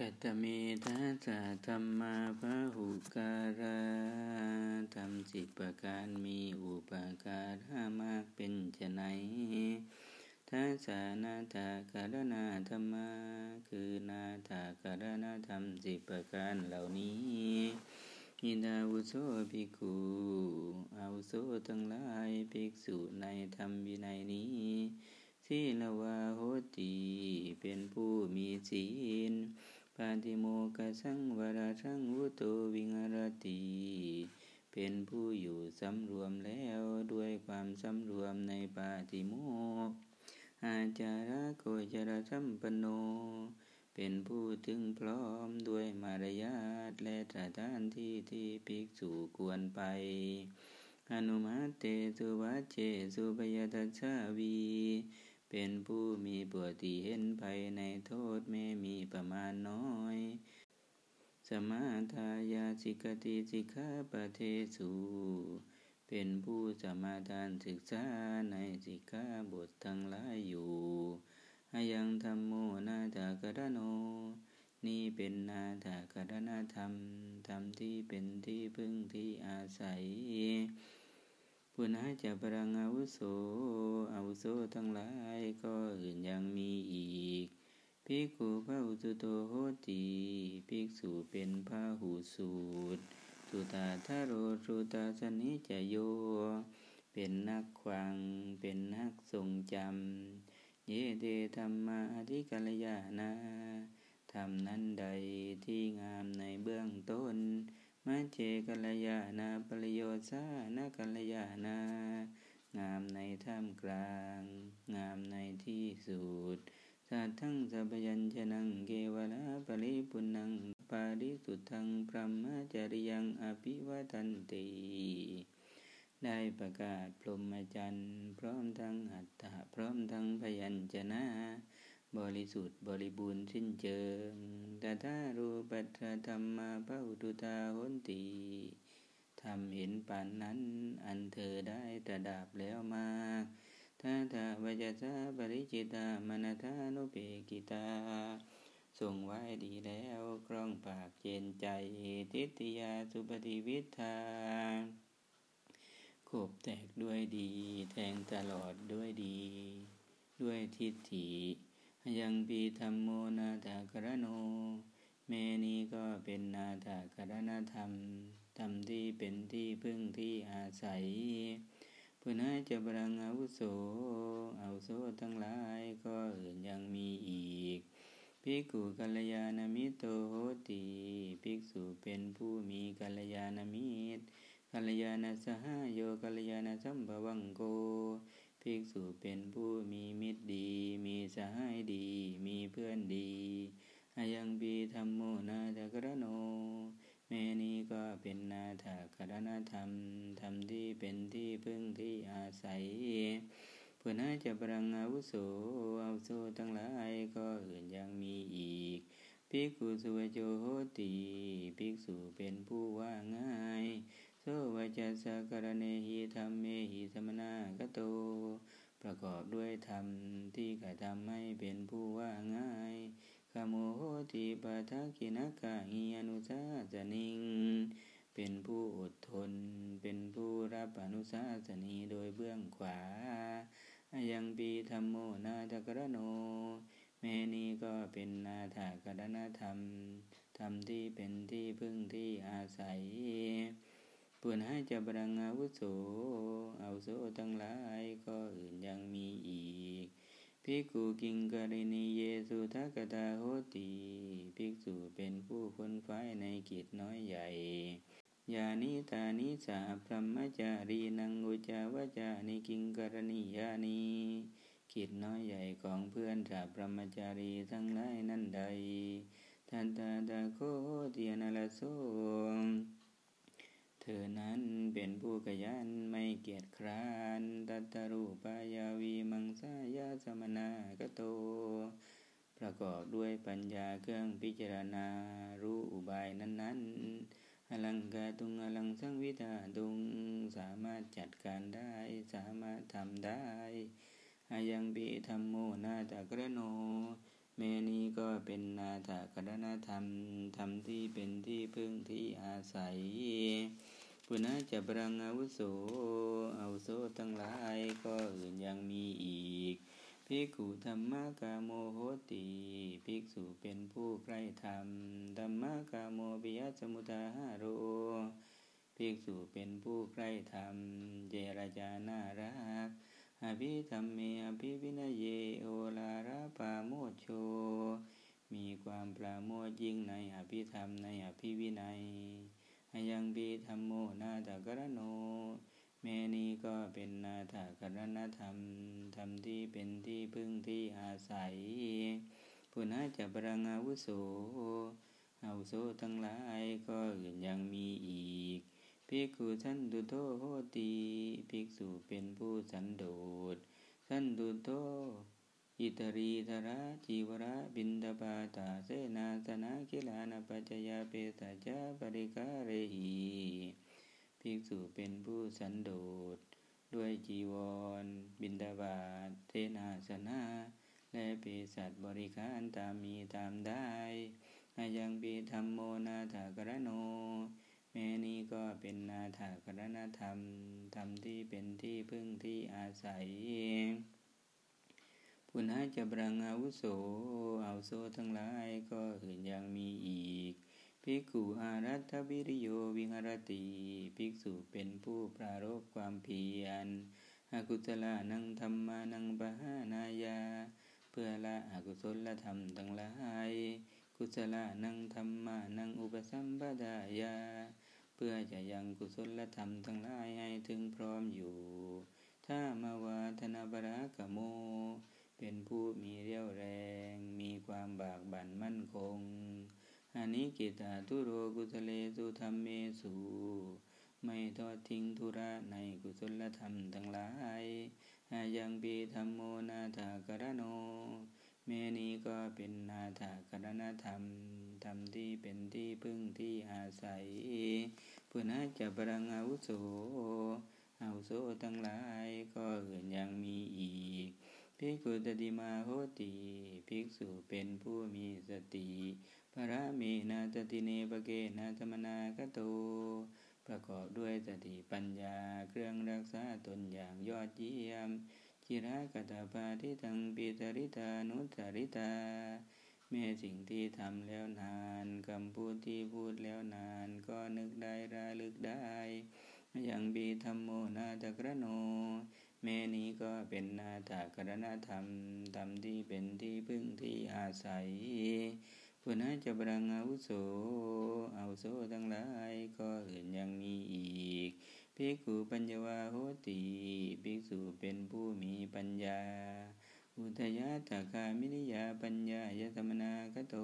กัตเมทัสสะธรรมาพระหุการาทำสิบประการมีอุปการะมากเป็นจะไหนทัสานาถาการณาธรรมาคือนาถาการณาธรรมสิบประการเหล่านี้อิดาวุโสภิกขุอาวุโสทั้งหลายภิกษุในธรรมวินัยนี้สีลวาโหติเป็นผู้มีศีล ปาติโมกสังวราชังวุโตวิงารติเป็นผู้อยู่สำรวมแล้วด้วยความสำรวมในปาติโมกอาจาระโกจระสัมปโน เป็นผู้ถึงพร้อมด้วยมารยาทและสถานที่ที่ภิกษุควรไปอนุมาเตสุวัเจสุปยทัชาวี เป็นผู้มีปวติเห็นภัยในโทษแม้มีประมาณน้อย สมาทายาสิกติสิกขาปเทสูเป็นผู้สมาทานศึกษาในสิกขาบททั้งหลายอยู่อายังธรรมโมนาถากรโน นี่เป็นนาถากรณธรรม ธรรมที่เป็นที่พึ่งที่อาศัย ปุณหจะปรังอาวุโสอาวุโสทั้งหลายก็อื่นยังมีอีกภิกขุพระอุตุโตโหติภิกษุเป็นพระหูสูตรสุตาทาโรสุตาสนิจโย เป็นนักขวัง เป็นนักทรงจำ เยเตธรรมาธิกัลยาณาทำนั้นใดที่งามในเบื้องต้น มัจเจกัลยาณาปริโยชานากัลยาณางามในท่ามกลาง งามในที่สุดสัตทั้งสัพยัญชนะเกวลาปริปุนังปาริสุทธังพระมจริยังอภิวัตันติ ได้ประกาศพรหมจรรย์ พร้อมทั้งอัตถะพร้อมทั้งพยัญชนะ บริสุทธิ์บริบูรณ์สิ้นเชิงตถารูปัตธรรมาพระอุตุตาหนตีทำเห็นปานนั้น อันเธอได้ตระดับแล้วมากทัตถวจสาปริจิตามนทานุเปกิตาทรงไว้ดีแล้วคล่องปากเจนใจ ทิฏฐิยาสุปฏิวิทาขบแตกด้วยดี แทงตลอดด้วยดี ด้วยทิฏฐิ ยังปีธรรมโมนาถากรโนแม่นี้ก็เป็นนาถากรณธรรม ธรรมที่เป็นที่พึ่งที่อาศัยพุณาจะบรังอาวุโสอาวุโสทั้งหลายก็อื่นยังมีอีก ภิกขุกัลยาณมิโตโหติภิกษุเป็นผู้มีกัลยาณมิตรกัลยาณสหโยกัลยาณสัมภวังโก ภิกษุเป็นผู้มีมิตรดี มีสหายดี มีเพื่อนดีอายังปีธรรมโมนาตกรโนแม่นี้ก็เป็นนาถากรณธรรม ธรรมที่เป็นที่พึ่งที่อาศัยพุนาจะปรังอาวุโสอาวุโสทั้งหลายก็อื่นยังมีอีก ภิกขุสุวโจโหติ ภิกษุเป็นผู้ว่าง่าย สวจัสกรเนหิธรรมเมหิสมนากโต ประกอบด้วยธรรมที่กระทำให้เป็นผู้ว่าง่ายขโมโหติปะทักินักะหิอนุสาสนิง เป็นผู้อดทน เป็นผู้รับอนุสาสนีโดยเบื้องขวายังปีธรรมโมนาตกรโนแม่นี้ก็เป็นนาถากรณธรรม ธรรมที่เป็นที่พึ่งที่อาศัย ปุณให้จะบรังอาวุโสอาวุโสทั้งหลายก็อื่นยังมีอีกภิกขุกิงกริณีเยสุทักตาโหติภิกษุเป็นผู้คนคว้าในกิจน้อยใหญ่ยานิตานิสาพรหมจารีนังอุจาวจานิกิงกรณียานีกิจน้อยใหญ่ของเพื่อนสาพรหมจารีทั้งหลายนั้นใด ทันตาตาโคเตียนละโซ เธอนั้นเป็นผู้ขยันไม่เกียจคร้าน ตัตรูปายาวีมังสายาสมนากโต ประกอบด้วยปัญญาเครื่องพิจารณา รู้อุบายนั้นๆ อลังกาตุงอลังสังวิธาตุง สามารถจัดการได้ สามารถทำได้ อายังปีธรรมโมนาตกระโนแแม่นี้ก็เป็นนาถกรณธรรม ธรรมที่เป็นที่พึ่งที่อาศัย ปุณะจะบรังอาวุโสอาวุโสทั้งหลายก็อื่นยังมีอีกภิกขุธรรมกาโมโหติภิกษุเป็นผู้ใกล้ธรรมธรรมกาโมปิยสมุทาหาโรภิกษุเป็นผู้ใกล้ธรรมเจรจาน่ารักอภิธรรมเมอภิวินเยโอลาราปาโมโช มีความปราโมทยิ่งในอภิธรรมในอภิวินัย ยังปีธรรมโมนาตกรโนแม่นี้ก็เป็นนาถกรณธรรม ธรรมที่เป็นที่พึ่งที่อาศัยปุณะจะปรังอาวุโสอาวุโสทั้งหลายก็อื่นยังมีอีกภิกขุสันตุโตโหติภิกษุเป็นผู้สันโดษสันตุโต อิตรีธระจีวระบินดาบาตาเสนาสนะกิลานปัจจยาเปตาจาปริกาเรหีภิกษุเป็นผู้สันโดษ ด้วยจีวร บินดาบาตเทนาสนะและเปสัตบริการตามมีตามได้อายังปีธรรมโมนาถากรโน แม้นี้ก็เป็นนาถากรณธรรม ธรรมที่เป็นที่พึ่งที่อาศัย ปุณหจะบรังอาวุโสอาวโสทั้งหลายก็อื่นยังมีอีก ภิกขุอารัตวิริโยวิหรติ ภิกษุเป็นผู้ปรารบความเพียรอากุศลานังธรรมานังปะหานายา เพื่อละอกุศลธรรมทั้งหลาย กุศลานังธรรมานังอุปสัมปดายา เพื่อจะยังกุศลธรรมทั้งหลายให้ถึงพร้อมอยู่ถ้ามาวาธนาบรากโม เป็นผู้มีเรี่ยวแรง มีความบากบั่นมั่นคงอานิกิตาทุโรกุสเลสุธรรมเมสุไม่ทอดทิ้งธุระในกุศลธรรมทั้งหลายอายังปีธรรมโมนาถากรโนแม้นี้ก็เป็นนาถากรณธรรม ธรรมที่เป็นที่พึ่งที่อาศัยปุณะจะปรังอาวุโสอาวุโสทั้งหลายก็อื่นย กุตติมาโหติภิกษุเป็นผู้มีสติพระมีนาตติเนปเกนาธรรมนากโต ประกอบด้วยสติปัญญาเครื่องรักษาตนอย่างยอดเยี่ยมจิรากตาปาทิตังปิตริตานุตริตาแม้สิ่งที่ทำแล้วนานคำพูดที่พูดแล้วนาน ก็นึกได้ระลึกได้ อย่างบีธรรมโมนาจักรโน แม้นี้ก็เป็นนาถากรณธรรมธรรมที่เป็นที่พึ่งที่อาศัยปุณะจะบรังอาวุโสอาวุโสทั้งหลายก็อื่นยังมีอีกภิกขุปัญญวาโหติภิกษุเป็นผู้มีปัญญา อุทยาตคามินิยาปัญญายตมนาคโต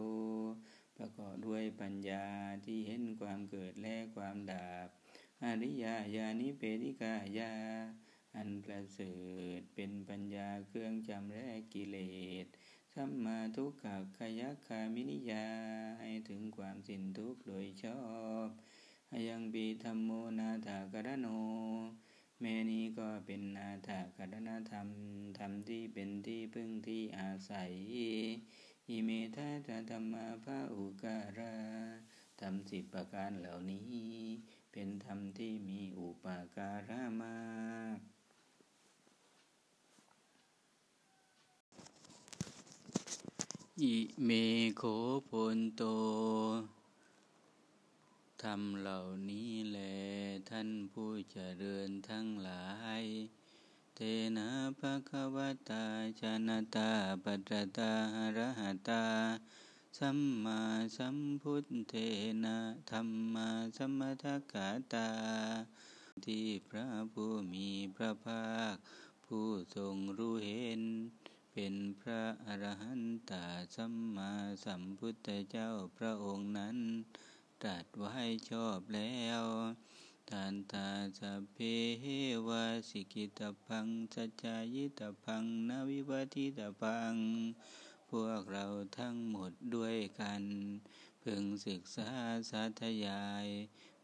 ประกอบด้วยปัญญาที่เห็นความเกิดและความดับ อริยญาณิเปริกายา อันประเสริฐเป็นปัญญาเครื่องจำแรกกิเลสสัมมาทุกขคยักคามินิยาให้ถึงความสิ้นทุกข์โดยชอบยังบีธรรมโมนาถากรโน แม่นี้ก็เป็นนาถากรณธรรมธรรมที่เป็นที่พึ่งที่อาศัย อิเมธาตธรรมาภาอุการาธรรมสิบประการเหล่านี้ เป็นธรรมที่มีอุปการะมาก อิเมโคพนโตธรรมเหล่านี้แลท่านผู้เจริญทั้งหลายเตนะภะคะวตาชนะตาปัตตาหระหตา สัมมาสัมพุทเทนะธรรมาสัมมทักขาตา ที่พระผู้มีพระภาค ผู้ทรงรู้เห็น พระอรหันตสัมมาสัมพุทธเจ้าพระองค์นั้นตรัสไว้ชอบแล้วทานตาสเพวาสิกิตพังสัจจายิตพังนาวิวัติตพัง พวกเราทั้งหมดด้วยกัน พึงศึกษาสาธยาย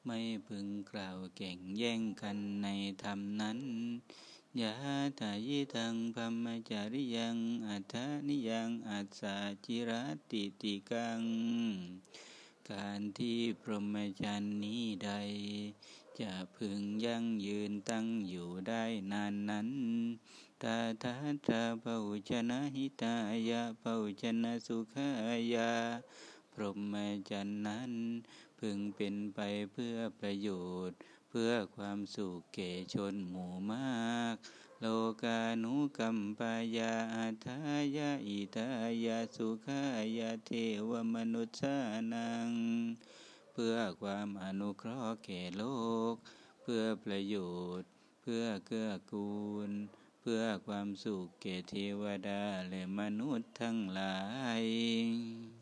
ไม่พึงกล่าวเก่งแย่งกันในธรรมนั้น ยะถายิทังพัมมจาริยังอัฏฐานิยังอัสสาจิรติติกัง การที่พรหมจรรย์นี้ใด จะพึงยั่งยืนตั้งอยู่ได้นานนั้นตาทาตาเปาชนะหิตายะเปาชนะสุขายาพรหมจรรย์นั้น พึงเป็นไปเพื่อประโยชน์ เพื่อความสุขแก่ชนหมู่มาก โลกานุกัมปายาอัทายาอิทายาสุขายาเทวมนุษย์นัง เพื่อความอนุเคราะห์แก่โลก เพื่อประโยชน์ เพื่อเกื้อกูล เพื่อความสุขแก่เทวดาและมนุษย์ทั้งหลาย